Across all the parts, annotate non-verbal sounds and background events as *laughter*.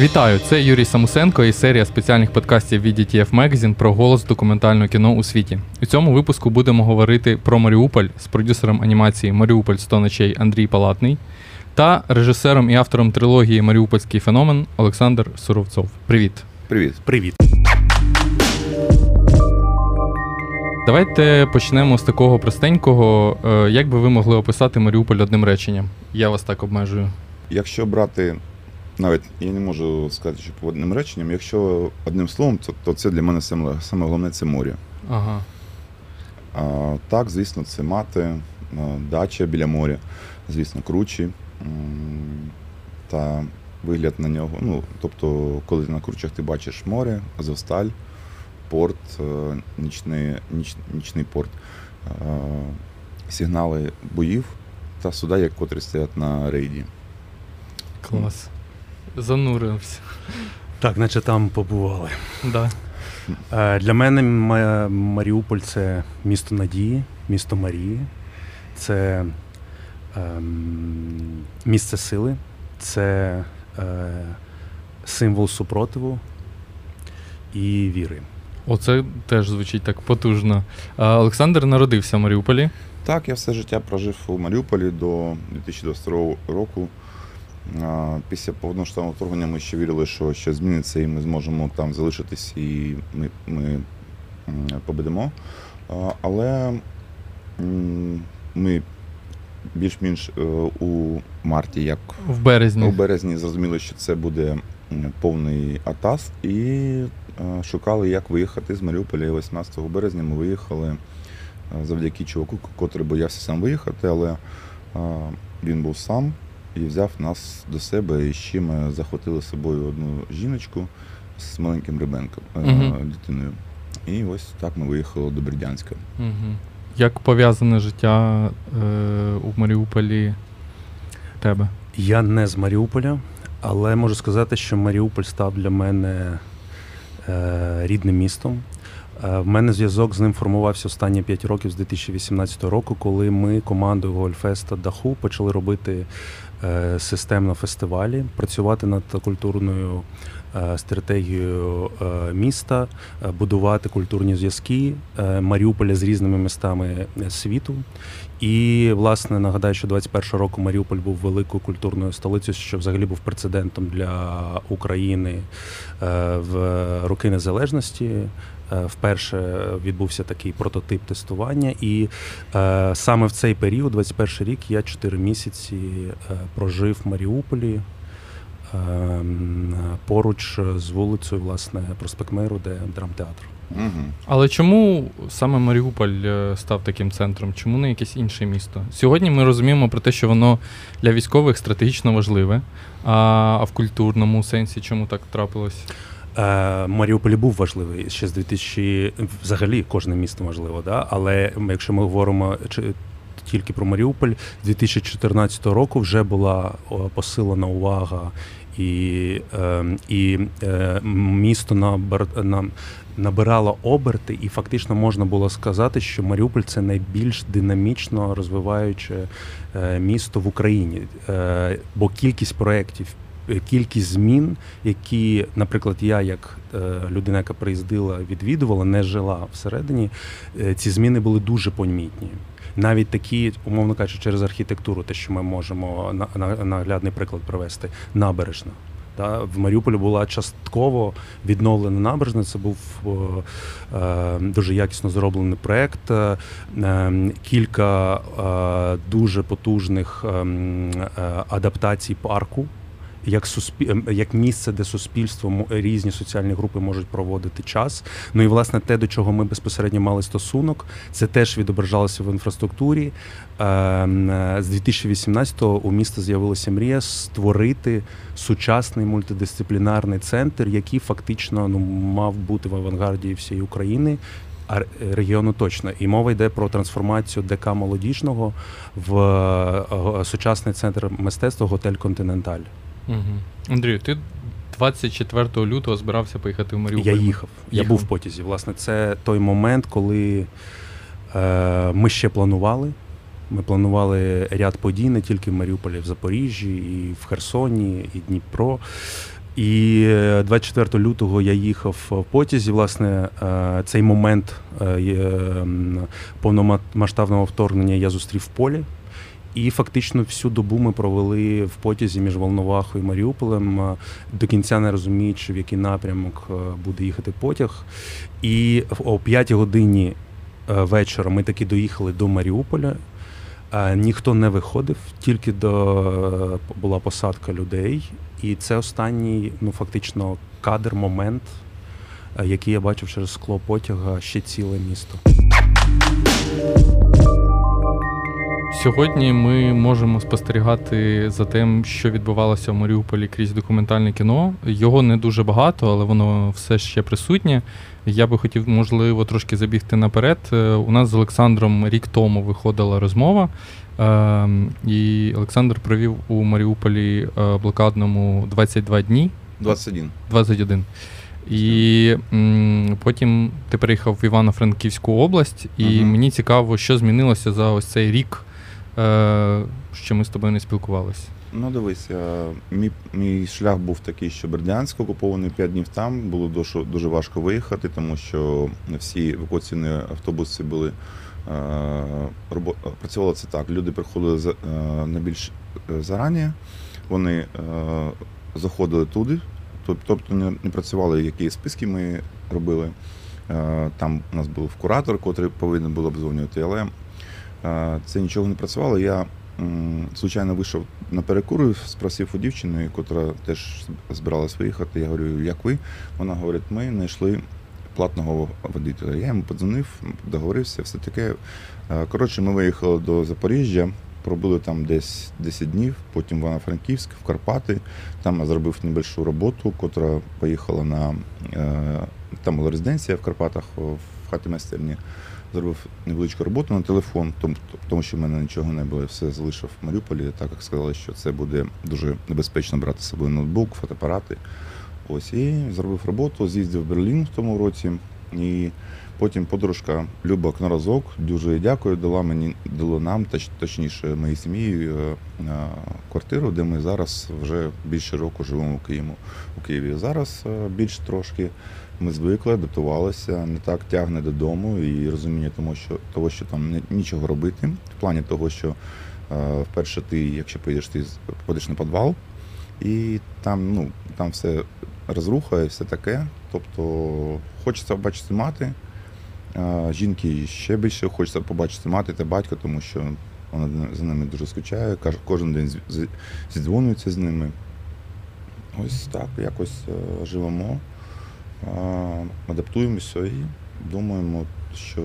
Вітаю! Це Юрій Самусенко і серія спеціальних подкастів від DTF Magazine про голос документального кіно у світі. У цьому випуску будемо говорити про Маріуполь з продюсером анімації Маріуполь 100 ночей Андрій Палатний та режисером і автором трилогії Маріупольський феномен Олександр Суровцов. Привіт! Привіт. Привіт. Давайте почнемо з такого простенького. Е, Як би ви могли описати Маріуполь одним реченням? Я вас так обмежую. Якщо брати, навіть я не можу сказати, що по одним реченням, якщо одним словом, то, то це для мене саме, саме головне це море. Ага. А, так, звісно, це мати, дача біля моря, звісно, кручі. Та вигляд на нього. Ну, тобто, коли на кручах ти бачиш море, Азовсталь, порт, е, нічний, ніч, нічний порт, е, сигнали боїв та суда, як котрі стоять на рейді. Клас. Занурився. Так, наче там побували. Да. Е, Для мене Маріуполь це місто надії, місто Марії, це ем, місце сили, це е, символ супротиву і віри. Оце теж звучить так потужно. Олександр народився в Маріуполі. Так, я все життя прожив у Маріуполі до 2022 року. Після повномасштабного вторгнення ми ще вірили, що щось зміниться і ми зможемо там залишитись і ми, ми м, Але ми більш-менш е, у марті, як В березні. у березні, зрозуміли, що це буде повний атас, і е, шукали, як виїхати з Маріуполя. І 18 березня ми виїхали е, завдяки чуваку, котрий боявся сам виїхати, але він був сам і взяв нас до себе. І ще ми захватили з собою одну жіночку з маленьким ребенком, Мгм. дитиною. І ось так ми виїхали до Бердянська. Угу. Як пов'язане життя е, у Маріуполі тебе? Я не з Маріуполя, але можу сказати, що Маріуполь став для мене е, рідним містом. Е, в мене зв'язок з ним формувався останні 5 років з 2018 року, коли ми командою Гольфеста Даху почали робити системно фестивалі, працювати над культурною е, стратегією е, міста, е, будувати культурні зв'язки е, Маріуполя з різними містами е, світу. І, власне, нагадаю, що 21 року Маріуполь був великою культурною столицею, що взагалі був прецедентом для України е, в роки незалежності. Е, Вперше відбувся такий прототип тестування, і е, саме в цей період, 21 рік, я 4 місяці е, прожив в Маріуполі е, поруч з вулицею, власне, проспект Миру, де драмтеатр. Угу. Але чому саме Маріуполь став таким центром? Чому не якесь інше місто? Сьогодні ми розуміємо про те, що воно для військових стратегічно важливе, а, а в культурному сенсі чому так трапилось? Е, Маріуполь був важливий ще з 2000, взагалі кожне місто важливо, да? але якщо ми говоримо тільки про Маріуполь, з 2014 року вже була посилена увага, і, е, і е, місто на, набирало оберти, і фактично можна було сказати, що Маріуполь це найбільш динамічно розвиваюче місто в Україні, бо кількість проєктів. Кількість змін, які, наприклад, я, як е, людина, яка приїздила, відвідувала, не жила всередині, е, ці зміни були дуже помітні. Навіть такі, умовно кажучи, через архітектуру, те, що ми можемо на, на наглядний приклад привести, набережна. Та, в Маріуполі була частково відновлена набережна. Це був е, дуже якісно зроблений проєкт. Е, е, кілька е, дуже потужних ем, е, адаптацій парку. Як суспі... ем, як місце, де суспільство різні соціальні групи можуть проводити час. Ну і власне те, до чого ми безпосередньо мали стосунок, це теж відображалося в інфраструктурі. Ем, е, З 2018-го у міста з'явилася мрія створити сучасний мультидисциплінарний центр, який фактично ну мав бути в авангарді всієї України. А регіону точно і мова йде про трансформацію ДК молодіжного в е, сучасний центр мистецтва готель Континенталь. Угу. Андрію, ти 24 лютого збирався поїхати в Маріуполь. Я їхав. Я Їхав. був в потязі. Власне, це той момент, коли е, ми ще планували. Ми планували ряд подій не тільки в Маріуполі, в Запоріжжі, і в Херсоні, і Дніпро. І е, 24 лютого я їхав в потязі. Власне, е, цей момент е, повномасштабного вторгнення я зустрів в полі. І фактично всю добу ми провели в потязі між Волновахою і Маріуполем, е, до кінця не розуміючи, в який напрямок е, буде їхати потяг. І о 5 годині е, вечора ми таки доїхали до Маріуполя. Ніхто не виходив, тільки до була посадка людей. І це останній, ну фактично, кадр, момент, який я бачив через скло потяга ще ціле місто. Сьогодні ми можемо спостерігати за тим, що відбувалося в Маріуполі крізь документальне кіно. Його не дуже багато, але воно все ще присутнє. Я би хотів, можливо, трошки забігти наперед. Е, У нас з Олександром рік тому виходила розмова, е, і Олександр провів у Маріуполі е, блокадному 22 дні. 21. 21. І м, потім ти переїхав в Івано-Франківську область, і Мгм. мені цікаво, що змінилося за ось цей рік, що ми з тобою не спілкувалися. Ну, дивись, е, мій, мій шлях був такий, що Бердянськ окупований 5 днів там. Було дуже, дуже важко виїхати, тому що всі евакуаційні автобуси були. е, Працювало це так. Люди приходили е, на більш е, зарані, вони е, заходили туди, тобто не, працювали, які списки ми робили. Е, Там у нас був куратор, котрий повинен був обдзвонювати, але е, це нічого не працювало. Я звичайно вийшов на перекур, спросив у дівчини, котра теж збиралась виїхати. Я говорю, як ви? Вона говорить, ми знайшли платного водителя. Я йому подзвонив, договорився, все таке. Коротше, ми виїхали до Запоріжжя, пробули там десь 10 днів, потім в Івано-Франківськ, в Карпати. Там я зробив небольшу роботу, котра поїхала на е, там була резиденція в Карпатах, в хаті майстерні. Зробив невеличку роботу на телефон, тому, що в мене нічого не було, я все залишив в Маріуполі, так як сказали, що це буде дуже небезпечно брати з собою ноутбук, фотоапарати. Ось і зробив роботу, з'їздив в Берлін в тому році. І потім подружка Люба Кнаразок, дуже дякую, дала мені дала нам, точ, точніше, моїй сім'ї е, е, квартиру, де ми зараз вже більше року живемо у Києві. У Києві. Зараз е, більш трошки ми звикли, адаптувалися, не так тягне додому і розуміння тому, що того, що там нічого робити. В плані того, що е, вперше ти, якщо поїдеш, ти попадеш на підвал, і там, ну, там все розруха і все таке. Тобто хочеться побачити мати. а Жінки ще більше хочеться побачити мати та батька, тому що вона за ними дуже скучає, кожен день зідзвонюється з ними. Ось так, якось е, живемо, адаптуємося і думаємо, що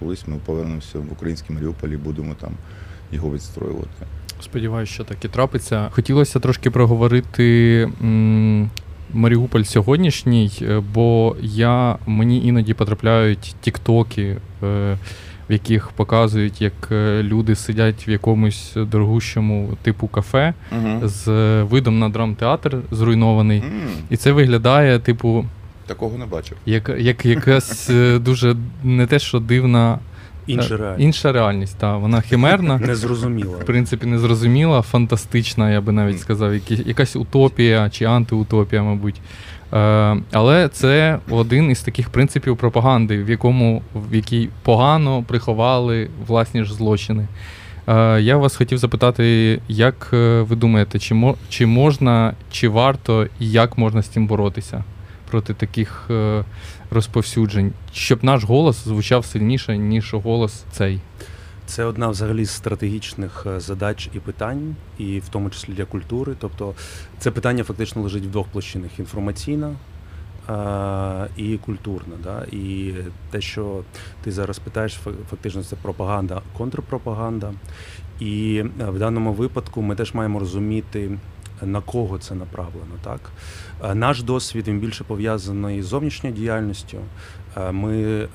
колись ми повернемося в український Маріуполь і будемо там його відстроювати. Сподіваюся, що так і трапиться. Хотілося трошки проговорити м, Маріуполь сьогоднішній, е, бо я мені іноді потрапляють тіктоки, е, в яких показують, як е, люди сидять в якомусь дорогущому типу кафе з видом на драмтеатр зруйнований. М, І це виглядає, типу, Такого не бачив. як, як якась е, дуже не те, що дивна Інша е, реальність. інша реальність. Та, вона химерна. *laughs* Незрозуміло. В принципі, незрозуміла, фантастична, я би навіть сказав, які- якась утопія чи антиутопія, мабуть. Е, але це один із таких принципів пропаганди, в якому в якій погано приховали власні ж злочини. Е, я вас хотів запитати, як ви думаєте, чи, мо, чи можна, чи варто і як можна з цим боротися проти таких е, розповсюджень, щоб наш голос звучав сильніше, ніж голос цей? Це одна взагалі з стратегічних е, задач і питань, і в тому числі для культури. Тобто це питання фактично лежить в двох площинах: інформаційна е, і культурна. Да? І те, що ти зараз питаєш, фа- фактично це пропаганда, контрпропаганда. І е, в даному випадку ми теж маємо розуміти. На кого це направлено, так? Е, Наш досвід він більше пов'язаний з зовнішньою діяльністю. Е, Ми е,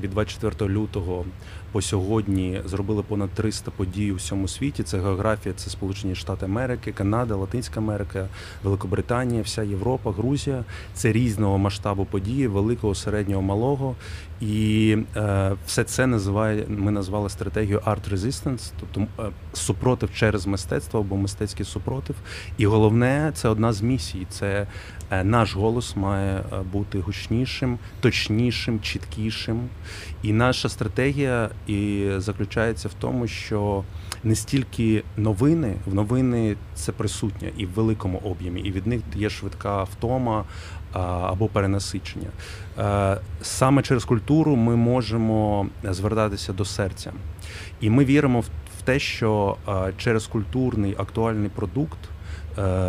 від 24 лютого по сьогодні зробили понад 300 подій у всьому світі. Це географія, це Сполучені Штати Америки, Канада, Латинська Америка, Великобританія, вся Європа, Грузія. Це різного масштабу події, великого, середнього, малого. І все це називає, ми назвали стратегією Art Resistance, тобто супротив через мистецтво або мистецький супротив. І головне, це одна з місій. Це е, наш голос має е, бути гучнішим, точнішим, чіткішим. І наша стратегія і заключається в тому, що не стільки новини, в новини це присутнє і в великому об'ємі, і від них є швидка втома або перенасичення. Е, Саме через культуру ми можемо звертатися до серця. І ми віримо в те, що е, через культурний актуальний продукт е,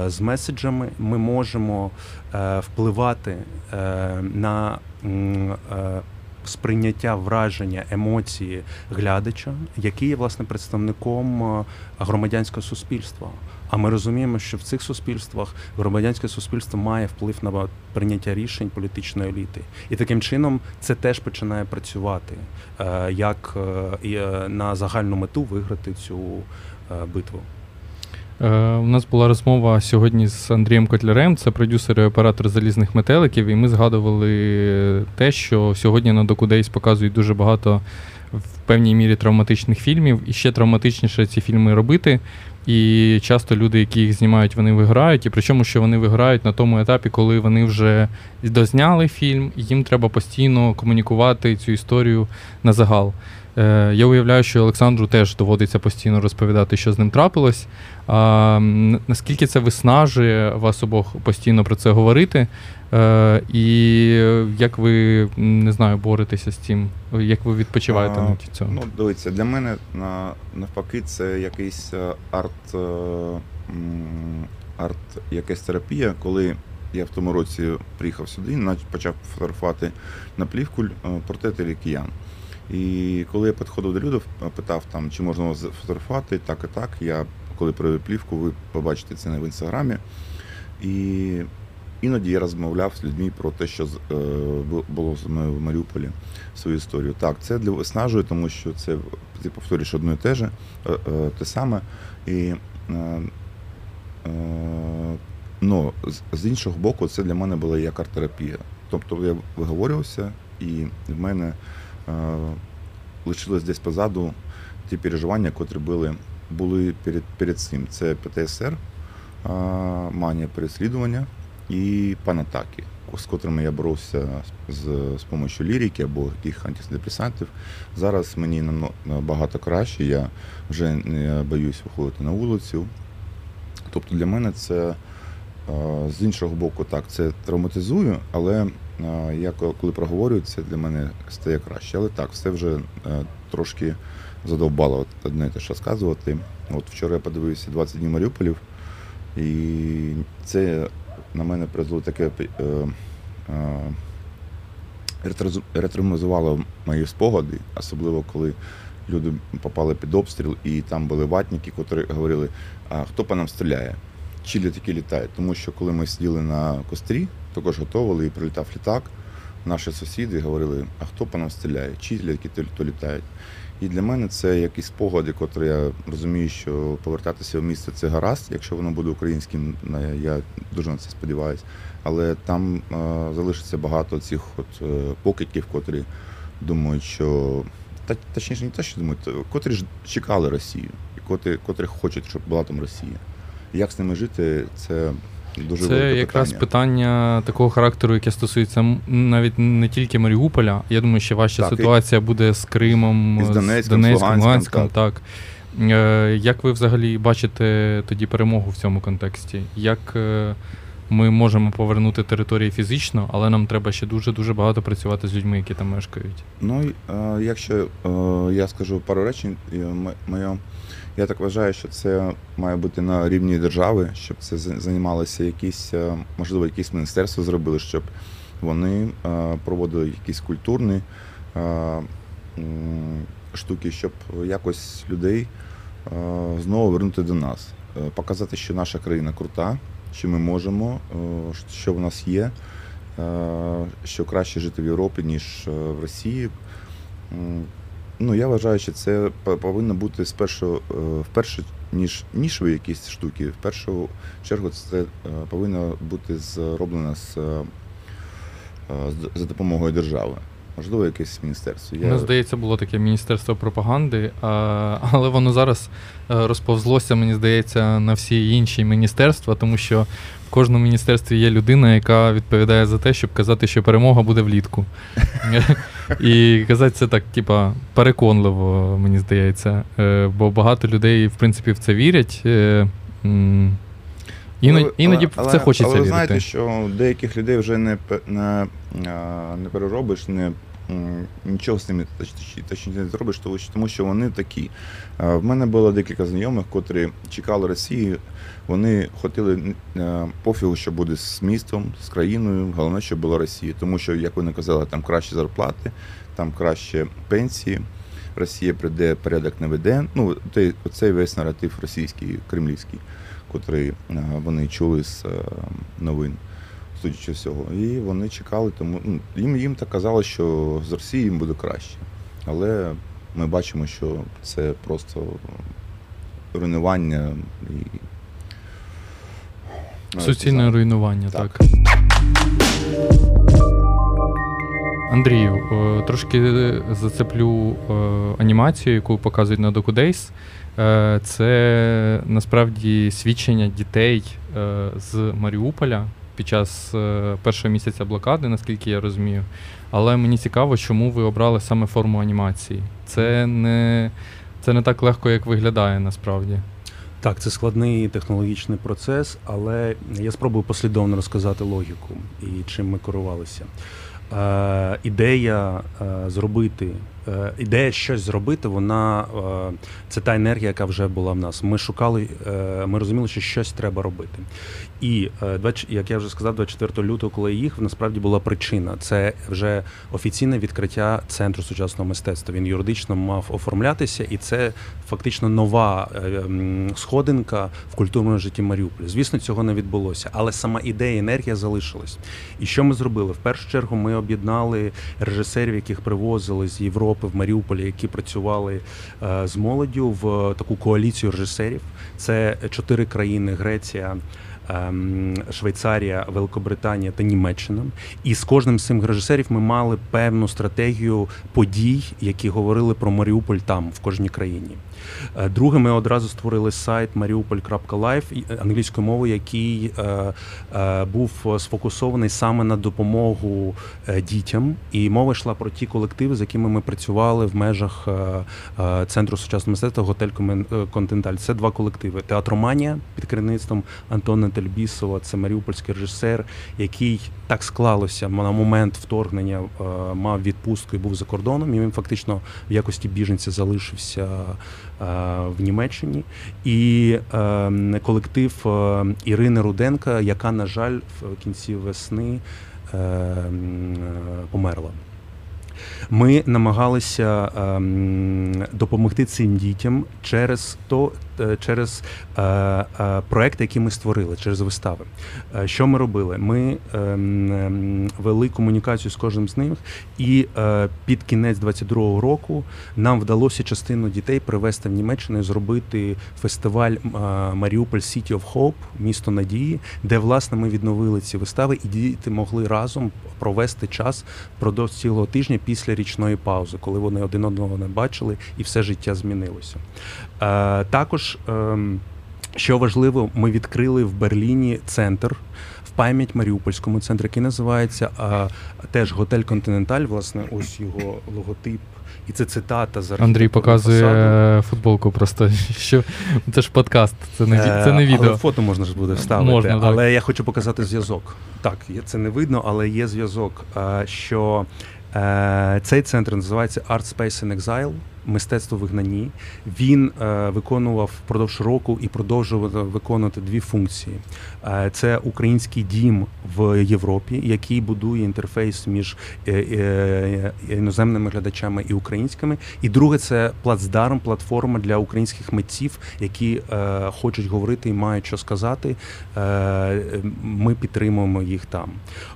з меседжами ми можемо е, впливати е, на е, сприйняття враження, емоції глядача, який є власне представником е, громадянського суспільства. А ми розуміємо, що в цих суспільствах громадянське суспільство має вплив на прийняття рішень політичної еліти, і таким чином це теж починає працювати е, як е, е, на загальну мету виграти цю е, битву. Е, у нас була розмова сьогодні з Андрієм Котлярем, це продюсер і оператор залізних метеликів, і ми згадували те, що сьогодні на Докудейс показують дуже багато в певній мірі травматичних фільмів, і ще травматичніше ці фільми робити. І часто люди, які їх знімають, вони виграють. І причому, що вони виграють на тому етапі, коли вони вже дозняли фільм, і їм треба постійно комунікувати цю історію на загал. Е, Я уявляю, що Олександру теж доводиться постійно розповідати, що з ним трапилось. А, наскільки це виснажує вас обох постійно про це говорити? Е, і як ви не знаю, боретеся з цим? Як ви відпочиваєте А, на цьому? Ну, дивіться, для мене на, навпаки, це якийсь е, арт, е, арт, якась терапія, коли я в тому році приїхав сюди, почав фотографувати на плівку е, портрети киян. І коли я підходив до людей, питав там, чи можна вас фотографувати, так і так. Я коли привів плівку, ви побачите це не в інстаграмі. І іноді я розмовляв з людьми про те, що е, було з мною в Маріуполі свою історію. Так, це для виснажує, тому що це ти повторюєш одне і те же, е, е, те саме. І, ну, з іншого боку, це для мене була як арт-терапія. Тобто я виговорювався, і в мене е, лишилось десь позаду ті переживання, котрі були, були перед, перед цим. Це ПТСР, е, манія переслідування і панатаки, з котрими я боровся з, з, допомогою лірики або яких антидепресантів. Зараз мені набагато краще, я вже не боюсь виходити на вулицю. Тобто для мене це е, з іншого боку, так, це травматизує, але я коли проговорюю, це для мене стає краще. Але так, все вже е, трошки задовбало одне те, що сказувати. От вчора я подивився 20 днів Маріуполів, і це на мене призвело таке е, е, мої спогади, особливо коли люди попали під обстріл, і там були ватники, які говорили, а хто по нам стріляє? Чи літаки літають? Тому що коли ми сиділи на кострі, також готували і прилітав літак, наші сусіди говорили, а хто по нам стріляє? Чи літаки то, літають? І для мене це якісь спогади, котрі я розумію, що повертатися в місто це гаразд, якщо воно буде українським, я дуже на це сподіваюся. Але там е, залишиться багато цих от е, покидьків, котрі думають, що та точніше не те, що думають, котрі ж чекали Росію, і котрі, котрі хочуть, щоб була там Росія. Як з ними жити, це дуже Це якраз питання. питання такого характеру, яке стосується навіть не тільки Маріуполя. Я думаю, що важча Так, і- ситуація буде з Кримом, І з Донецьком, з Донецьком, Луганськом, Луганськом. Так. Е, Як ви взагалі бачите тоді перемогу в цьому контексті? Як е, ми можемо повернути території фізично, але нам треба ще дуже дуже багато працювати з людьми, які там мешкають? Ну, е, якщо я скажу пару речень, моє, я так вважаю, що це має бути на рівні держави, щоб це за- займалося якісь, е, можливо, якісь міністерства зробили, щоб вони е, проводили якісь культурні е, штуки, щоб якось людей знову вернути до нас, показати, що наша країна крута, що ми можемо, що в нас є. що краще жити в Європі, ніж в Росії. Ну, я вважаю, що це повинно бути спершу е, вперше, ніж нішові якісь штуки. В першу чергу це е, повинно бути зроблено з, е, з- за допомогою держави. Можливо, якесь міністерство. Я... Мені здається, було таке міністерство пропаганди, але воно зараз розповзлося, мені здається, на всі інші міністерства, тому що в кожному міністерстві є людина, яка відповідає за те, щоб казати, що перемога буде влітку. *laughs* І казати це так, типа, переконливо, мені здається. Е, Бо багато людей, в принципі, в це вірять. е, м, Іноді, Але- в це хочеться але ви вірити. знаєте, що деяких людей вже не, не, не переробиш, не, нічого з ними точніше не зробиш, тому що, вони такі. В мене було декілька знайомих, котрі чекали Росії. Вони хотіли е, пофігу, що буде з містом, з країною. Головне, щоб була Росія. Тому що, як вони казали, там кращі зарплати, там краще пенсії. Росія прийде, порядок не веде. Ну, оцей весь наратив російський, кремлівський котрий е, вони чули з е, новин, судячи всього. І вони чекали, тому ну, їм, їм так казали, що з Росії їм буде краще. Але ми бачимо, що це просто руйнування і. Суцільне руйнування, Так. так. Андрію, е, трошки зацеплю е, анімацію, яку показують на. Е, Це насправді свідчення дітей е, з Маріуполя під час е, першого місяця блокади, наскільки я розумію. Але мені цікаво, чому ви обрали саме форму анімації. Це не, це не так легко, як виглядає насправді. Так, це складний технологічний процес, але я спробую послідовно розказати логіку і чим ми керувалися. Е, ідея е, зробити, ідея щось зробити, вона е, це та енергія, яка вже була в нас. Ми шукали, е, ми розуміли, що щось треба робити. І е, 20 як я вже сказав, 24 лютого, коли їхав, насправді була причина. Це вже офіційне відкриття центру сучасного мистецтва. Він юридично мав оформлятися, і це фактично нова е, сходинка в культурному житті Маріуполя. Звісно, цього не відбулося, але сама ідея, енергія залишилась. І що ми зробили? В першу чергу ми об'єднали режисерів, яких привозили з Європи в Маріуполі, які працювали е, з молоддю в таку коаліцію режисерів. Це чотири країни: Греція. ем, Швейцарія, Великобританія та Німеччина. І з кожним з цих режисерів ми мали певну стратегію подій, які говорили про Маріуполь там, в кожній країні. Е, Друге, ми одразу створили сайт і- е, англійською мовою, який е, був сфокусований саме на допомогу дітям. І мова йшла про ті колективи, з якими ми працювали в межах центру сучасного мистецтва Готель е, Це два колективи: Театроманія під керівництвом Антона Тельбісова, це маріупольський режисер, який так склалося на момент вторгнення, мав відпустку і був за кордоном. І він фактично в якості біженця залишився в Німеччині. І е, колектив е, Ірини Руденка, яка, на жаль, в кінці весни е, е, померла. Ми намагалися ем, допомогти цим дітям через то, е, через е, е, проекти, які ми створили, через вистави. Е, що ми робили? Ми ем, ем, вели комунікацію з кожним з них, і е, під кінець 22-го року нам вдалося частину дітей привезти в Німеччину і зробити фестиваль е, Маріуполь City of Hope, місто надії, де власне ми відновили ці вистави, і діти могли разом провести час впродовж цілого тижня після річної паузи, коли вони один одного не бачили, і все життя змінилося. Е, також. ем, що важливо, ми відкрили в Берліні центр в пам'ять Маріупольському центрі, який називається а, теж Готель Континенталь. Власне, ось його логотип. І це цитата з Андрій показує фасаду. е, футболку просто. *laughs* Що це ж подкаст, це не це не Е, відео. Але фото можна ж буде вставити. Можна, так. але я хочу показати зв'язок. Так, це не видно, але є зв'язок, е, що е, цей центр називається Art Space in Exile. Мистецтво вигнанні. Він е, виконував впродовж року і продовжував виконувати дві функції: Е, це український дім в Європі, який будує інтерфейс між е, іноземними глядачами і українськими. І друге, це плацдарм, платформа для українських митців, які хочуть говорити і мають що сказати. Ми підтримуємо їх там.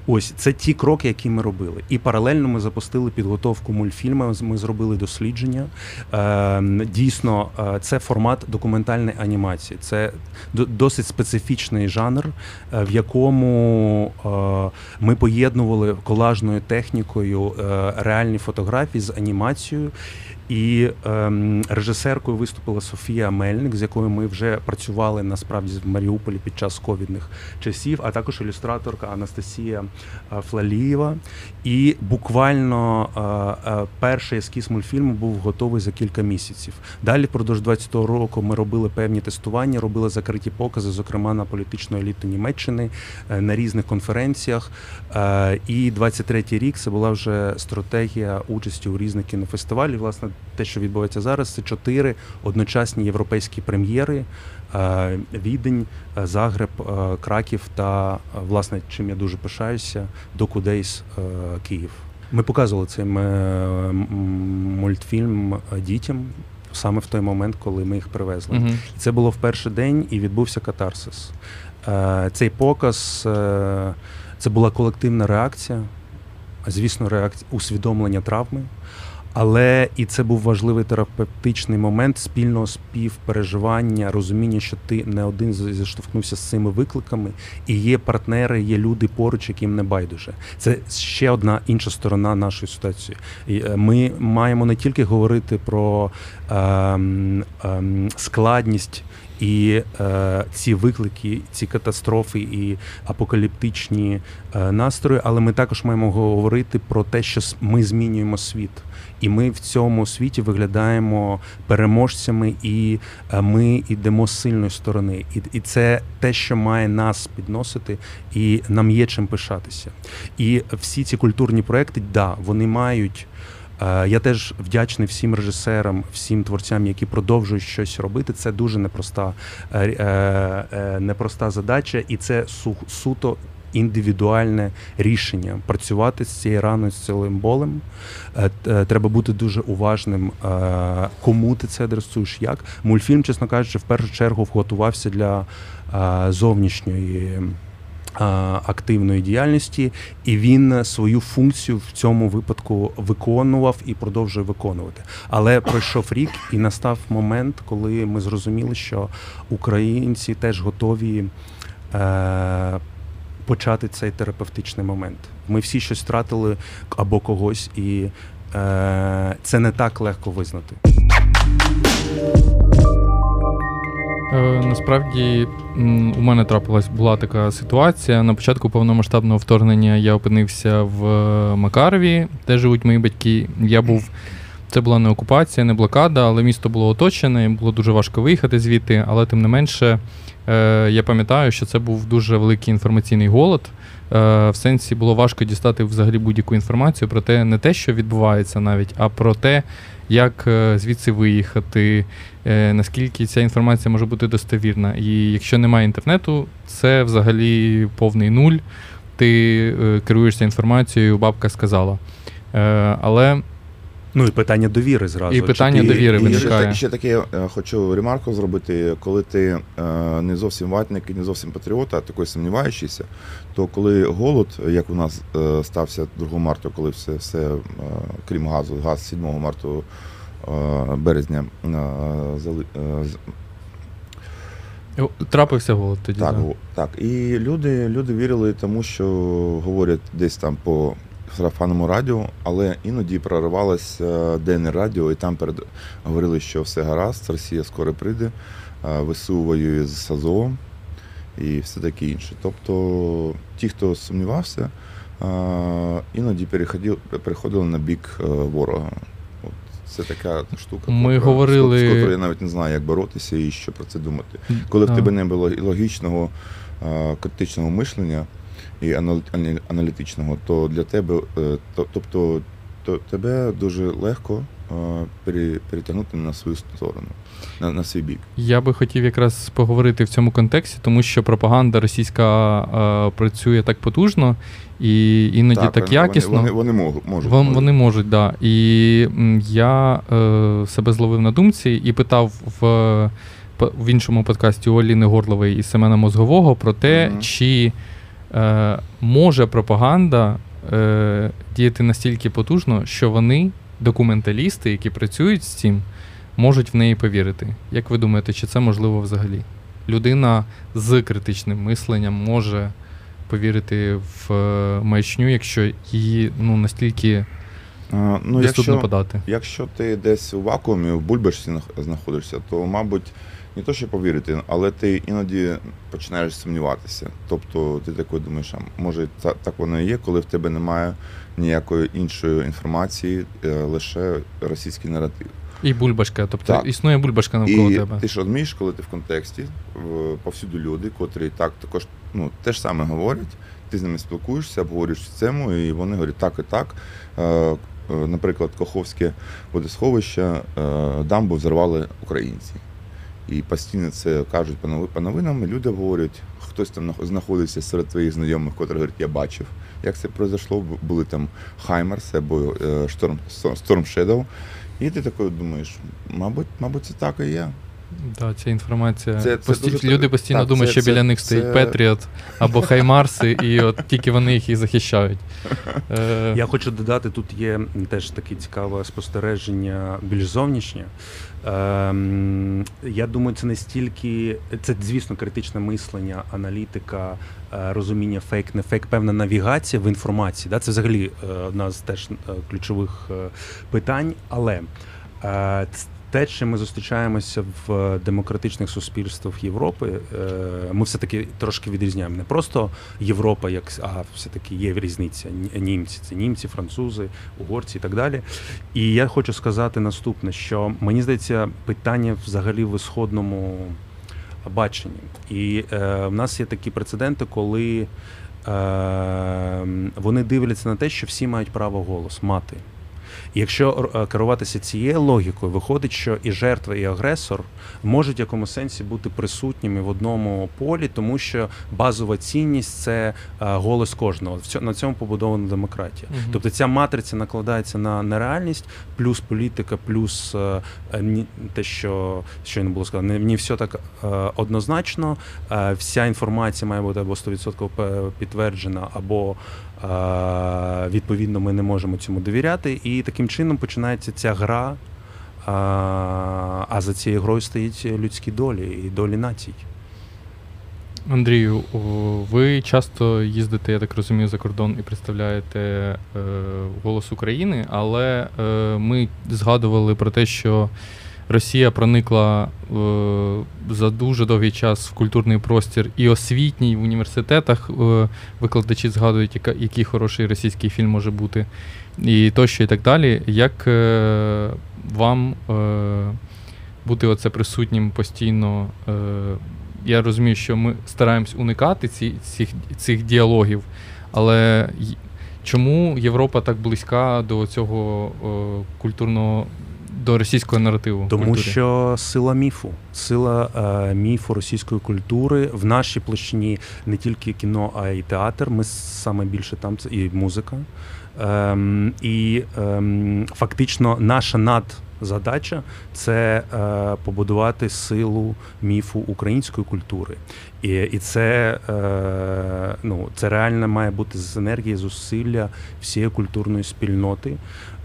Ось це ті кроки, які ми робили. І паралельно ми запустили підготовку мультфільму. Ми зробили дослідження. Е, Дійсно, е, це формат документальної анімації. Це досить специфічний жанр, е, в якому е, ми поєднували колажною технікою реальні фотографії з анімацією. І ем, режисеркою виступила Софія Мельник, з якою ми вже працювали насправді в Маріуполі під час ковідних часів, а також ілюстраторка Анастасія е, Флалієва. І буквально е, е, перший ескіз мультфільму був готовий за кілька місяців. Далі, впродовж 20-го року, ми робили певні тестування, робили закриті покази, зокрема на політичну еліту Німеччини е, на різних конференціях. Е, І 23-й рік це була вже стратегія участі у різних кінофестивалях. Власне, те, що відбувається зараз, це чотири одночасні європейські прем'єри. е, Відень, е, Загреб, е, Краків та, власне, чим я дуже пишаюся, Докудейс Київ. Ми показували цей мультфільм дітям саме в той момент, коли ми їх привезли. Угу. Це було в перший день і відбувся катарсис. Е, Цей показ е, це була колективна реакція, звісно, реакція усвідомлення травми. Але і це був важливий терапевтичний момент спільного співпереживання, розуміння, що ти не один зіштовхнувся з цими викликами, і є партнери, є люди поруч, яким не байдуже. Це ще одна інша сторона нашої ситуації. Е, Ми маємо не тільки говорити про ем, ем, складність і е, ці виклики, ці катастрофи і апокаліптичні е, настрої, але ми також маємо говорити про те, що ми змінюємо світ. І ми в цьому світі виглядаємо переможцями, і е, ми йдемо з сильної сторони. І, і це те, що має нас підносити, і нам є чим пишатися. І всі ці культурні проекти, да, вони мають. Е, Я теж вдячний всім режисерам, всім творцям, які продовжують щось робити. Це дуже непроста, е, непроста задача, і це су- суто індивідуальне рішення працювати з цією раною, з цим болем. Е, е, Треба бути дуже уважним, е, кому ти це адресуєш, як. Мультфільм, чесно кажучи, в першу чергу готувався для зовнішньої. Активної діяльності, і він свою функцію в цьому випадку виконував і продовжує виконувати. Але пройшов рік, і настав момент, коли ми зрозуміли, що українці теж готові е, почати цей терапевтичний момент. Ми всі щось втратили або когось, і е, це не так легко визнати. Е, насправді у мене трапилась була така ситуація. На початку повномасштабного вторгнення я опинився в е, Макарові, де живуть мої батьки. Я був. Це була не окупація, не блокада, але місто було оточене, було дуже важко виїхати звідти. Але тим не менше, е, я пам'ятаю, що це був дуже великий інформаційний голод. Е, в сенсі було важко дістати взагалі будь-яку інформацію про те, не те, що відбувається навіть, а про те, як е, звідси виїхати, наскільки ця інформація може бути достовірна. І якщо немає інтернету, це взагалі повний нуль. Ти керуєшся інформацією, бабка сказала. Але Ну і питання довіри зразу. І Чи питання ти- довіри І ще, виникає. та- ще таке е, хочу ремарку зробити, коли ти е, не зовсім ватник і не зовсім патріот, а такий сумніваючийся, то коли голод, як у нас е, стався 2 марта, коли все, все е, крім газу, газ 7 марта е, березня е, зали, е, трапився голод тоді. так, да. так. І люди, люди вірили тому, що говорять десь там по сарафанному радіо, але іноді проривалося денне радіо, і там перед говорили, що все гаразд, Росія скоро прийде, е, ВСУ воює з САЗО і все таке інше. Тобто ті, хто сумнівався, е, іноді переходили, на бік е, ворога. Це така штука. Ми котра- говорили- з котрою я навіть не знаю, як боротися і що про це думати. Коли в тебе не було і логічного, е, критичного мишлення і анал- аналітичного, то для тебе, е, тобто то тебе дуже легко е, перетягнути на свою сторону, на, на свій бік. Я би хотів якраз поговорити в цьому контексті, тому що пропаганда російська е, працює так потужно і іноді так, вони- якісно. Вони, вони, вони можуть. можуть, Вон- можуть. Вони можуть, да. І я е, себе зловив на думці і питав в, в іншому подкасті у Аліни Горлової і Семена Мозгового про те, Мгм. чи е, може пропаганда е, діяти настільки потужно, що вони, документалісти, які працюють з цим, можуть в неї повірити. Як ви думаєте, чи це можливо взагалі? Людина з критичним мисленням може повірити в е, маячню, якщо її ну, настільки А, ну, доступно якщо, подати. якщо ти десь у вакуумі, в бульбашці знаходишся, то, мабуть, не то, що повірити, але ти іноді починаєш сумніватися. Тобто ти такий думаєш, а може та- так воно і є, коли в тебе немає ніякої іншої інформації, е, лише російський наратив. І бульбашка, тобто Так. існує бульбашка навколо І тебе. ти ж розумієш, коли ти в контексті, повсюду люди, котрі так також ну, те ж саме говорять, ти з ними спілкуєшся, обговорюєш тему, і вони говорять так і так. Е, е, Наприклад, Каховське водосховище, дамбу взорвали українці. І постійно це кажуть по нови- по новинам, люди говорять, хтось там нах- знаходиться серед твоїх знайомих, котрі говорять, я бачив, як це пройшло. Були там Хаймерс або е, Шторм, Storm І ти такою думаєш, мабуть, мабуть, це так і є. Да, ця інформація. Це- це Пості- дуже- Люди постійно так, думають, це- що біля це- них стоїть Петріот або Хаймарси, і от тільки вони їх і захищають. *laughs* Е, Я хочу додати, тут є теж таке цікаве спостереження більш зовнішнє. Ем, я думаю, це не стільки, це, звісно, критичне мислення, аналітика, е, розуміння фейк, не фейк, певна навігація в інформації. Да? Це взагалі е, одна з теж е, ключових е, питань. Але е, те, чим ми зустрічаємося в демократичних суспільствах Європи, е, ми все-таки трошки відрізняємо. Не просто Європа, як а все-таки є різниця. Ні- Німці це німці, французи, угорці і так далі. І я хочу сказати наступне: що мені здається, питання взагалі в ісходному баченні. І е, в нас є такі прецеденти, коли е, вони дивляться на те, що всі мають право голос мати. І якщо е, керуватися цією логікою, виходить, що і жертва, і агресор можуть в якомусь сенсі бути присутніми в одному полі, тому що базова цінність це е, голос кожного. На цьому побудована демократія. Мгм. Тобто ця матриця накладається на нереальність, плюс політика, плюс е, те, що щойно було сказано, не, все так однозначно. Вся інформація має бути або 100% підтверджена, або відповідно ми не можемо цьому довіряти. І таким чином починається ця гра. А, за цією грою стоїть людські долі і долі націй. Андрію, ви часто їздите, я так розумію, за кордон і представляєте е, голос України, але е, ми згадували про те, що Росія проникла е, за дуже довгий час в культурний простір і освітній в університетах. Е, викладачі згадують, яка, який хороший російський фільм може бути, і тощо, і так далі. Як е, вам е, бути оце присутнім постійно? Е, я розумію, що ми стараємось уникати ці, цих, цих діалогів, але чому Європа так близька до цього е, культурного, до російського наративу? Тому культурі? що сила міфу, сила е, міфу російської культури в нашій площині не тільки кіно, а й театр. Ми саме більше там це і музика. Ем, і ем, фактично наша надзадача це е, побудувати силу міфу української культури. І, і це, е, ну, це реально має бути з енергії, зусилля всієї культурної спільноти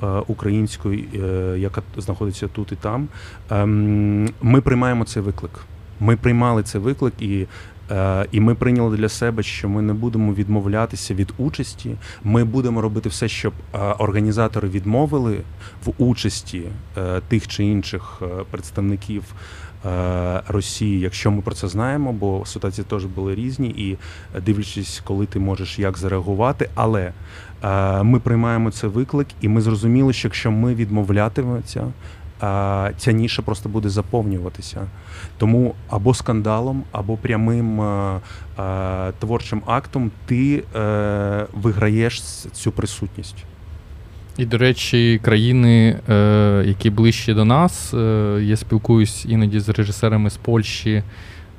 е, української, е, яка знаходиться тут і там. Ем, Ми приймаємо цей виклик. Ми приймали цей виклик і. Е, І ми прийняли для себе, що ми не будемо відмовлятися від участі. Ми будемо робити все, щоб е, організатори відмовили в участі е, тих чи інших представників Росії, якщо ми про це знаємо, бо ситуації теж були різні, і дивлячись, коли ти можеш як зареагувати. Але ми приймаємо цей виклик, і ми зрозуміли, що якщо ми відмовлятимемося, е, ця ніша просто буде заповнюватися. Тому або скандалом, або прямим творчим актом ти е, виграєш цю присутність. І, до речі, країни, е, які ближче до нас, е, я спілкуюсь іноді з режисерами з Польщі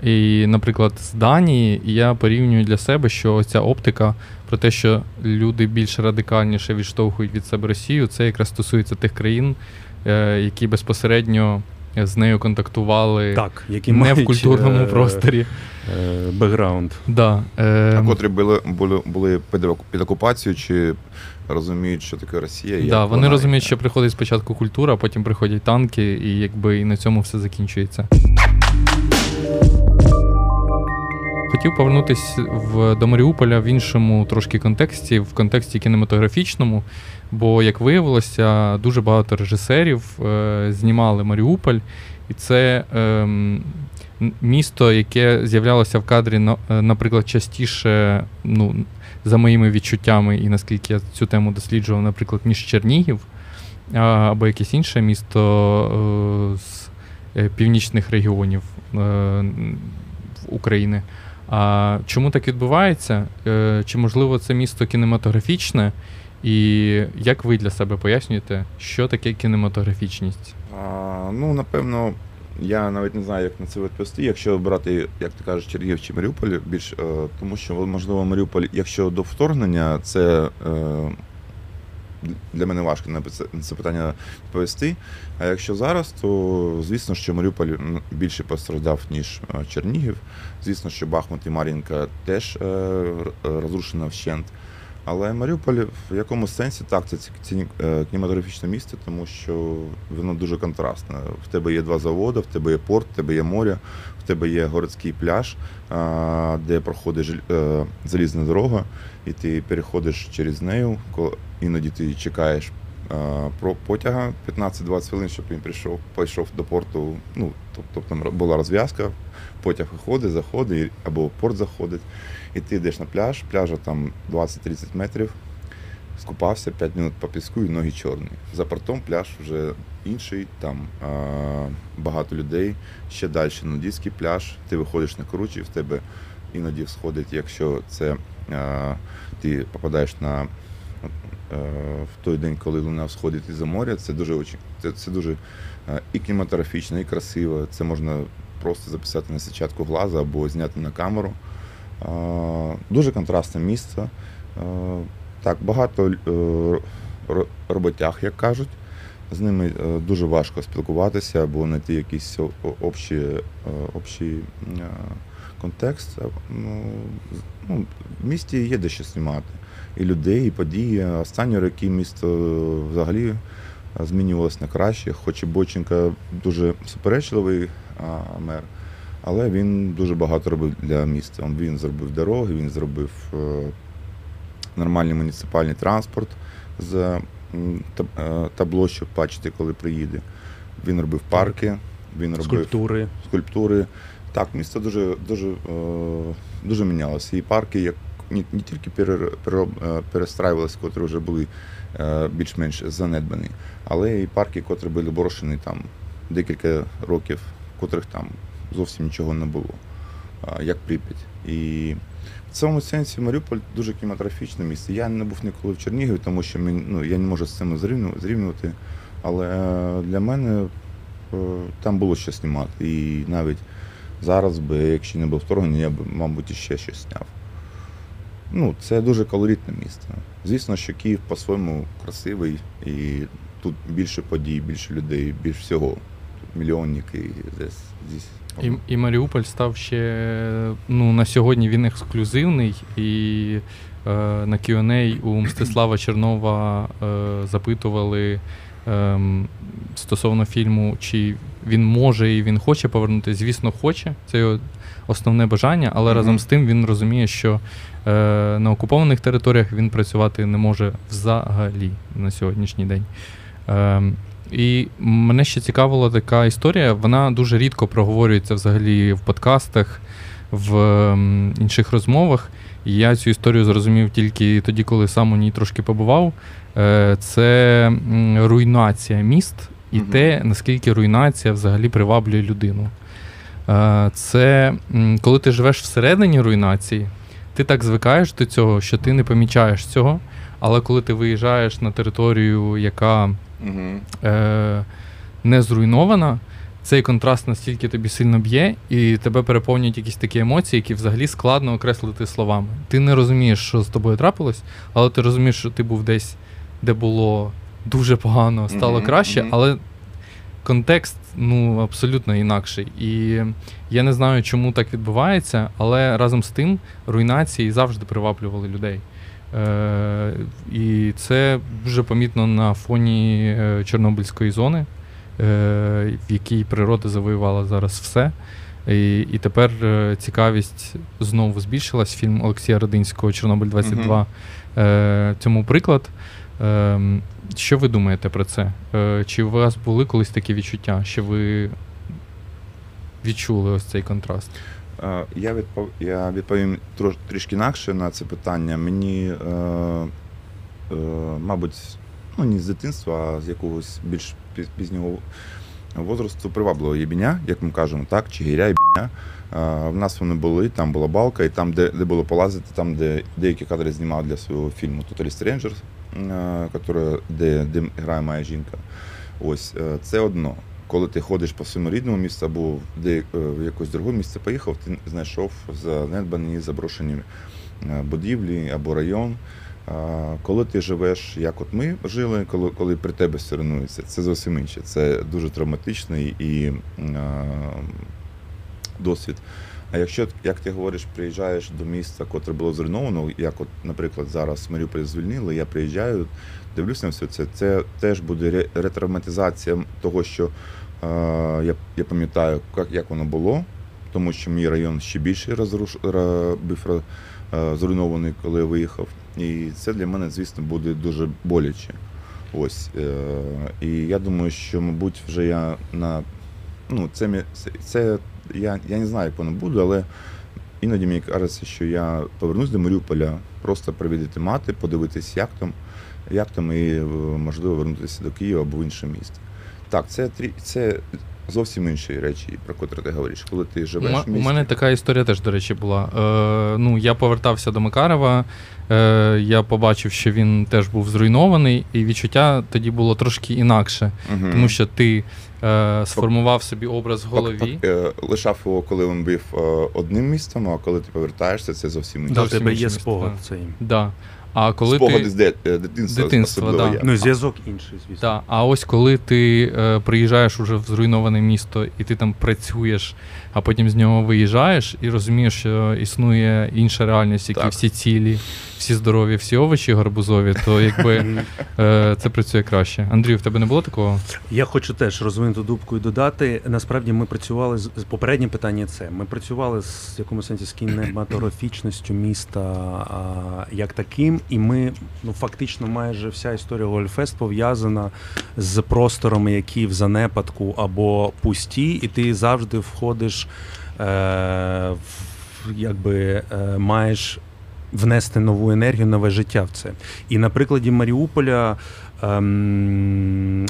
і, наприклад, з Данії, я порівнюю для себе, що ця оптика про те, що люди більш радикальніше відштовхують від себе Росію, це якраз стосується тих країн, які безпосередньо з нею контактували Так, які не в культурному е, просторі. е, Бекграунд. Да, е, А котрі були, були, були під, під окупацією, чи розуміють, що таке Росія? Да, як вони вона- розуміють, що приходить спочатку культура, а потім приходять танки, і якби і на цьому все закінчується. Хотів повернутися в, до Маріуполя в іншому трошки контексті, в контексті кінематографічному. Бо, як виявилося, дуже багато режисерів е, знімали Маріуполь, і це м- місто, яке з'являлося в кадрі, е, наприклад, частіше, ну, за моїми відчуттями, і наскільки я цю тему досліджував, наприклад, ніж Чернігів або якесь інше місто е, з е, північних регіонів е, України. А чому так відбувається? Е, Чи можливо це місто кінематографічне? І як ви для себе пояснюєте, що таке кінематографічність? А, ну, напевно, я навіть не знаю, як на це відповісти. Якщо брати, як ти кажеш, Чернігів чи Маріуполь, більш е, тому що можливо Маріуполь, якщо до вторгнення, це е, для мене важко на це- питання відповісти. А якщо зараз, то звісно, що Маріуполь більше постраждав, ніж е, Чернігів. Звісно, що Бахмут і Мар'їнка теж е, розрушена вщент. Але Маріуполь в якомусь сенсі так, це е, кінематографічне місто, тому що воно дуже контрастне. В тебе є два заводи, в тебе є порт, в тебе є море, в тебе є городський пляж, де проходить е, залізна дорога, і ти переходиш через нею. Іноді ти чекаєш потяга 15-20 хвилин, щоб він прийшов, пішов до порту. Ну, тобто там була розв'язка, потяг виходить, заходить, або порт заходить. І ти йдеш на пляж, пляжа там 20-30 метрів, скупався 5 минут по піску і ноги чорні. За портом пляж вже інший, там а, багато людей. Ще далі нудійський пляж, ти виходиш на кручі, в тебе іноді сходить, якщо це а, ти попадаєш на е, в той день, коли луна всходить із-за моря, це дуже це, це дуже е, і кінематографічно, і красиво. Це можна просто записати на сетчатку глаза або зняти на камеру. Е, Дуже контрастне місце. Так, багато е, роботяг, як кажуть. З ними е, дуже важко спілкуватися або знайти якийсь о- о- общий, е, е, контекст. Ну, ну, в місті є де що знімати. І людей, і події. Останні роки місто взагалі змінювалось на краще, хоч і Боченка дуже суперечливий мер, але він дуже багато робив для міста. Він зробив дороги, він зробив нормальний муніципальний транспорт з е, табло, щоб бачити, коли приїде. Він робив парки, він робив Скульптури. скульптури. Так, місто дуже, дуже, е, дуже мінялося. І парки, як не, не тільки е, перестраювалися, котрі вже були більш-менш занедбані, але і парки, котрі були брошені там декілька років, котрих там зовсім нічого не було, як Прип'ять. І в цьому сенсі Маріуполь дуже кінематографічне місце. Я не був ніколи в Чернігові, тому що мені, ну, я не можу з цим зрівнювати. Але для мене е, там було що знімати. І навіть зараз би, якщо не було вторгнення, я б, мабуть, іще щось зняв. Ну, це дуже колоритне місто. Звісно, що Київ по-своєму красивий, і тут більше подій, більше людей, більше всього. Тут мільйонники здесь. здесь. І, і Маріуполь став ще ну, на сьогодні він ексклюзивний, і е, на Q&A у Мстислава Чернова е, запитували е, стосовно фільму, чи він може і він хоче повернутися. Звісно, хоче. Це його основне бажання, але Мгм. разом з тим він розуміє, що е, на окупованих територіях він працювати не може взагалі на сьогоднішній день. Ем, і мене ще цікавила така історія. Вона дуже рідко проговорюється взагалі в подкастах, в інших розмовах. І я цю історію зрозумів тільки тоді, коли сам у ній трошки побував. Е, Це руйнація міст і Мгм. те, наскільки руйнація взагалі приваблює людину. Е, Це коли ти живеш всередині руйнації, ти так звикаєш до цього, що ти не помічаєш цього. Але коли ти виїжджаєш на територію, яка Угу. е, не зруйнована, цей контраст настільки тобі сильно б'є, і тебе переповнюють якісь такі емоції, які взагалі складно окреслити словами. Ти не розумієш, що з тобою трапилось, але ти розумієш, що ти був десь, де було дуже погано, стало Мгм, краще, але контекст ну, абсолютно інакший. І я не знаю, чому так відбувається, але разом з тим руйнації завжди приваблювали людей. Е, і це дуже помітно на фоні е, Чорнобильської зони, е, в якій природа завоювала зараз все. І, і тепер цікавість знову збільшилась. Фільм Олексія Родинського Чорнобиль 22 е, цьому приклад. Е, що ви думаєте про це? Е, чи у вас були колись такі відчуття, що ви відчули ось цей контраст? Я відпов... я відповім трош... трішки інакше на це питання. Мені, е... Е... мабуть, ну не з дитинства, а з якогось більш пізнього возрасту привабливо єбіня, як ми кажемо, так, чи гіря єбіня. Е... В нас вони були, там була балка, і там, де, де було полазити, там, де деякі кадри знімав для свого фільму Totally Strangers, е... де, де грає моя жінка. Ось е, це одно. Коли ти ходиш по своєму рідному місту або в, е, в якесь друге місце поїхав, ти знайшов занедбані заброшені е, будівлі або район. Коли ти живеш, як от ми жили, коли, коли при тебе все це зовсім інше. Це дуже травматичний і е, досвід. А якщо, як ти говориш, приїжджаєш до міста, котре було зруйновано, як от, наприклад, зараз Маріуполь звільнили, я приїжджаю, дивлюся на все це, це теж буде ретравматизація того, що я, я пам'ятаю, як, як воно було, тому що мій район ще більше розруш, був зруйнований, коли я виїхав. І це для мене, звісно, буде дуже боляче. Ось. Е, і я думаю, що, мабуть, вже я на. Ну, це, це, я, я не знаю, як воно буде, але іноді мені кажеться, що я повернусь до Маріуполя, просто провідати мати, подивитись, як там, як там, і можливо вернутися до Києва або в інше місто. Так, це, трі- це зовсім інші речі, про котрі ти говориш. Коли ти живеш Ма- в У мене така історія теж, до речі, була. Е, ну, я повертався до Макарова, е, я побачив, що він теж був зруйнований, і відчуття тоді було трошки інакше, Мгм. тому що ти е, сформував собі образ в голові. е, лишав його, коли він був е, одним містом, а коли ти повертаєшся, це зовсім інше. Да, у тебе є спогад цей. Да. А коли Спогади ти... з де- е, дитинства, Дитинства, особливо да. я. Ну, зв'язок інший, звісно. Да. А ось коли ти е, приїжджаєш уже в зруйноване місто, і ти там працюєш, а потім з нього виїжджаєш і розумієш, що існує інша реальність, які Так. всі цілі, всі здорові, всі овочі гарбузові, то якби е, це працює краще. Андрій, в тебе не було такого? Я хочу теж розвинути дубку і додати. Насправді ми працювали з попереднє питання. Це ми працювали з в якомусь сенсі з кінематографічністю міста а, як таким, і ми ну фактично майже вся історія Гольфест пов'язана з просторами, які в занепадку або пусті, і ти завжди входиш е, в якби е, маєш. Внести нову енергію, нове життя в це. І на прикладі Маріуполя в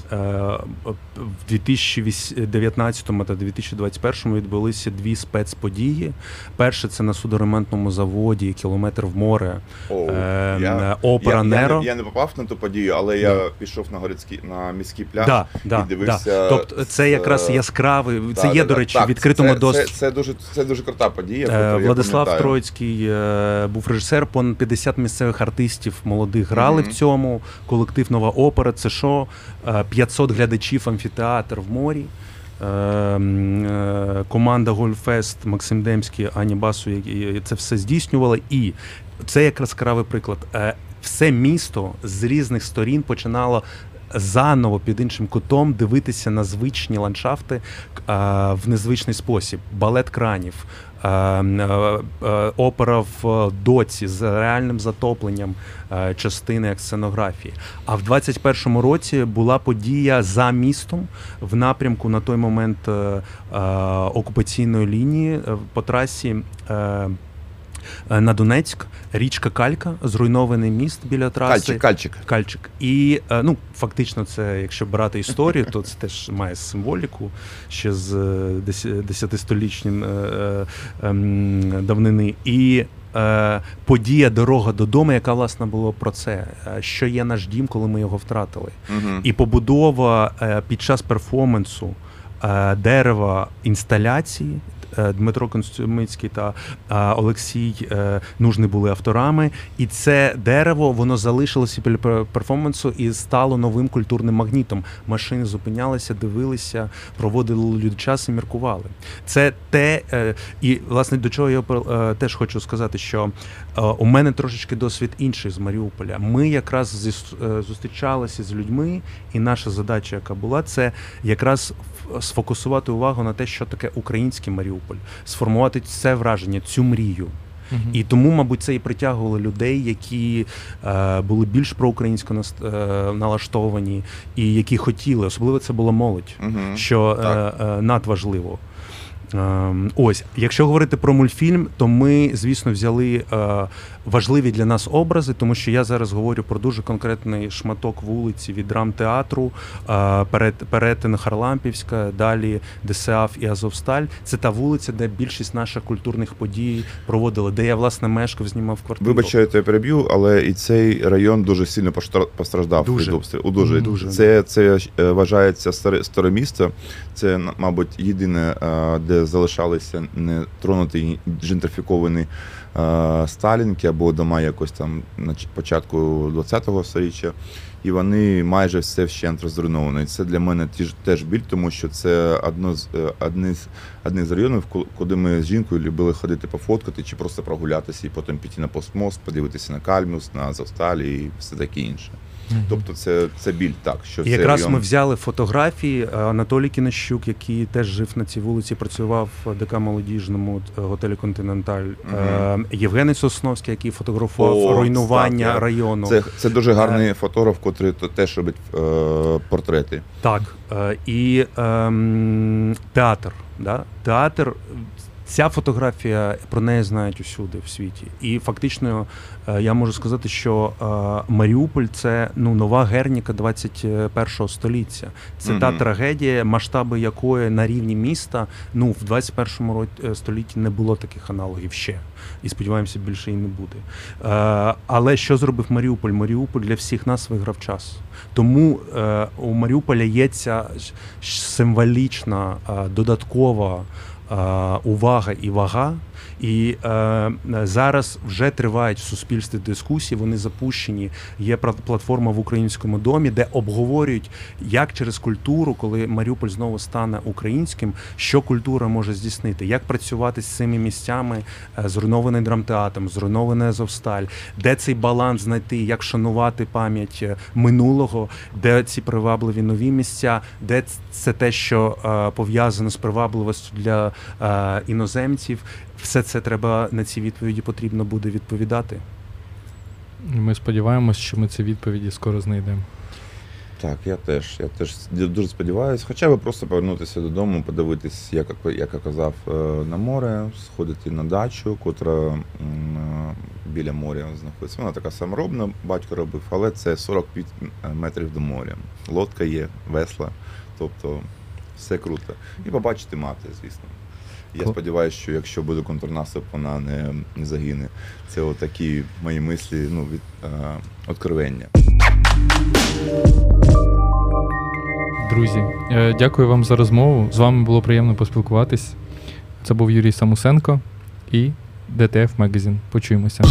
2019 та 2021 відбулися дві спецподії. Перше це на судоремонтному заводі кілометр в море. О, Е, опера я, Неро. Я, я не попав на ту подію, але я Да. пішов на городський на міський пляж. Да, да, і дивився да. Тобто це якраз е, яскравий. Да, Це є, да, до речі, Так, відкритому це, доступі. Це, це, дуже, це дуже крута подія. Е, Владислав пам'ятаю. Троїцький е, був режисер, понад 50 місцевих артистів молодих грали Мгм. в цьому. Колектив Нова опера. Це що? Е, 500 глядачів, амфітеатр в морі. Е, е, Команда Гольфест, Максим Демський, Ані Басу, це все здійснювали. І це якраз яскравий приклад. Е, Все місто з різних сторін починало заново під іншим кутом дивитися на звичні ландшафти е, в незвичний спосіб. Балет кранів, е, е, е, опера в доці з реальним затопленням е, частини сценографії. А в 21-му році була подія за містом в напрямку на той момент е, е, окупаційної лінії е, по трасі. Е, На Донецьк, річка Калька, зруйнований міст біля траси. Кальчик, кальчик. Кальчик. І е, ну, фактично, це, якщо брати історію, то це теж має символіку ще з е, дес- десятистолітньої е, ем, давнини. І подія Дорога додому, яка власне була про це, що є наш дім, коли ми його втратили. Мгм. І побудова під час перформансу дерева інсталяції. Е, Дмитро Констумицький та е, Олексій е, Нужний були авторами, і це дерево воно залишилося пер- перформансу і стало новим культурним магнітом. Машини зупинялися, дивилися, проводили люди час і міркували. Це те, і власне до чого я теж хочу сказати, що у мене трошечки досвід інший з Маріуполя. Ми якраз зустрічалися з людьми, і наша задача, яка була, це якраз сфокусувати увагу на те, що таке український Маріуполь, сформувати це враження, цю мрію. Мгм. І тому, мабуть, це і притягувало людей, які е, були більш проукраїнсько на, е, налаштовані, і які хотіли, особливо це була молодь Мгм. що е, е, надважливо. Ем, Ось, якщо говорити про мультфільм, то ми, звісно, взяли е, важливі для нас образи, тому що я зараз говорю про дуже конкретний шматок вулиці від драмтеатру, е, перетин Харлампівська, далі ДСАФ і Азовсталь. Це та вулиця, де більшість наших культурних подій проводили, де я власне мешкав, знімав квартиру. Вибачайте, я переб'ю, але і цей район дуже сильно постраждав Дуже. від обстрілу. Дуже. Дуже. Це, це е, вважається старе, старе місто. Це, мабуть, єдине, е, де залишалися не тронуті джентрифіковані сталінки або дома якось там на початку 20-го століття, І вони майже все вщент розруйновані. Це для мене теж біль, тому що це одно з е, одне з одне з районів, ку- куди ми з жінкою любили ходити пофоткати чи просто прогулятися і потім піти на постмост, подивитися на Кальміус, на Завсталі і все таке інше. Тобто, це, це біль так, що І якраз район... ми взяли фотографії. е, Анатолій Кінощук, який теж жив на цій вулиці, працював в ДК молодіжному е, готелі Континенталь. Е, Євгений Сосновський, який фотографував О, руйнування так, району. Це, це дуже гарний фотограф, котрий теж робить е, портрети. Так. е, І ем, театр. Да? Театр. Ця фотографія про неї знають усюди в світі. І фактично е, я можу сказати, що е, Маріуполь це ну нова Герніка 21 століття. Це та трагедія, масштаби якої на рівні міста ну в 21 ро- е, столітті не було таких аналогів ще. І сподіваємося, більше і не буде. Але що зробив Маріуполь? Маріуполь для всіх нас виграв час. Тому у Маріуполя є ця символічна додаткова увага і вага. І е, зараз вже тривають в суспільстві дискусії. Вони запущені. Є платформа в українському домі, де обговорюють, як через культуру, коли Маріуполь знову стане українським, що культура може здійснити, як працювати з цими місцями, е, зруйнований драмтеатром, зруйнований Азовсталь, де цей баланс знайти, як шанувати пам'ять е, минулого, де ці привабливі нові місця, де це те, що е, пов'язано з привабливістю для е, іноземців. Все це треба на ці відповіді потрібно буде відповідати. Ми сподіваємось, що ми ці відповіді скоро знайдемо. Так, я теж. Я теж дуже сподіваюся. Хоча б просто повернутися додому, подивитись, як, як я казав, е, на море, сходити на дачу, котра е, біля моря знаходиться. Вона така саморобна, батько робив, але це 45 метрів до моря. Лодка є, весла, тобто все круто. І побачити мати, звісно. Я сподіваюся, що якщо буде контрнаступ, вона не, не загине. Це отакі мої мислі, ну, від е, откровення. Друзі, е, дякую вам за розмову. З вами було приємно поспілкуватись. Це був Юрій Самусенко і ДТФ Магазин. Почуємося.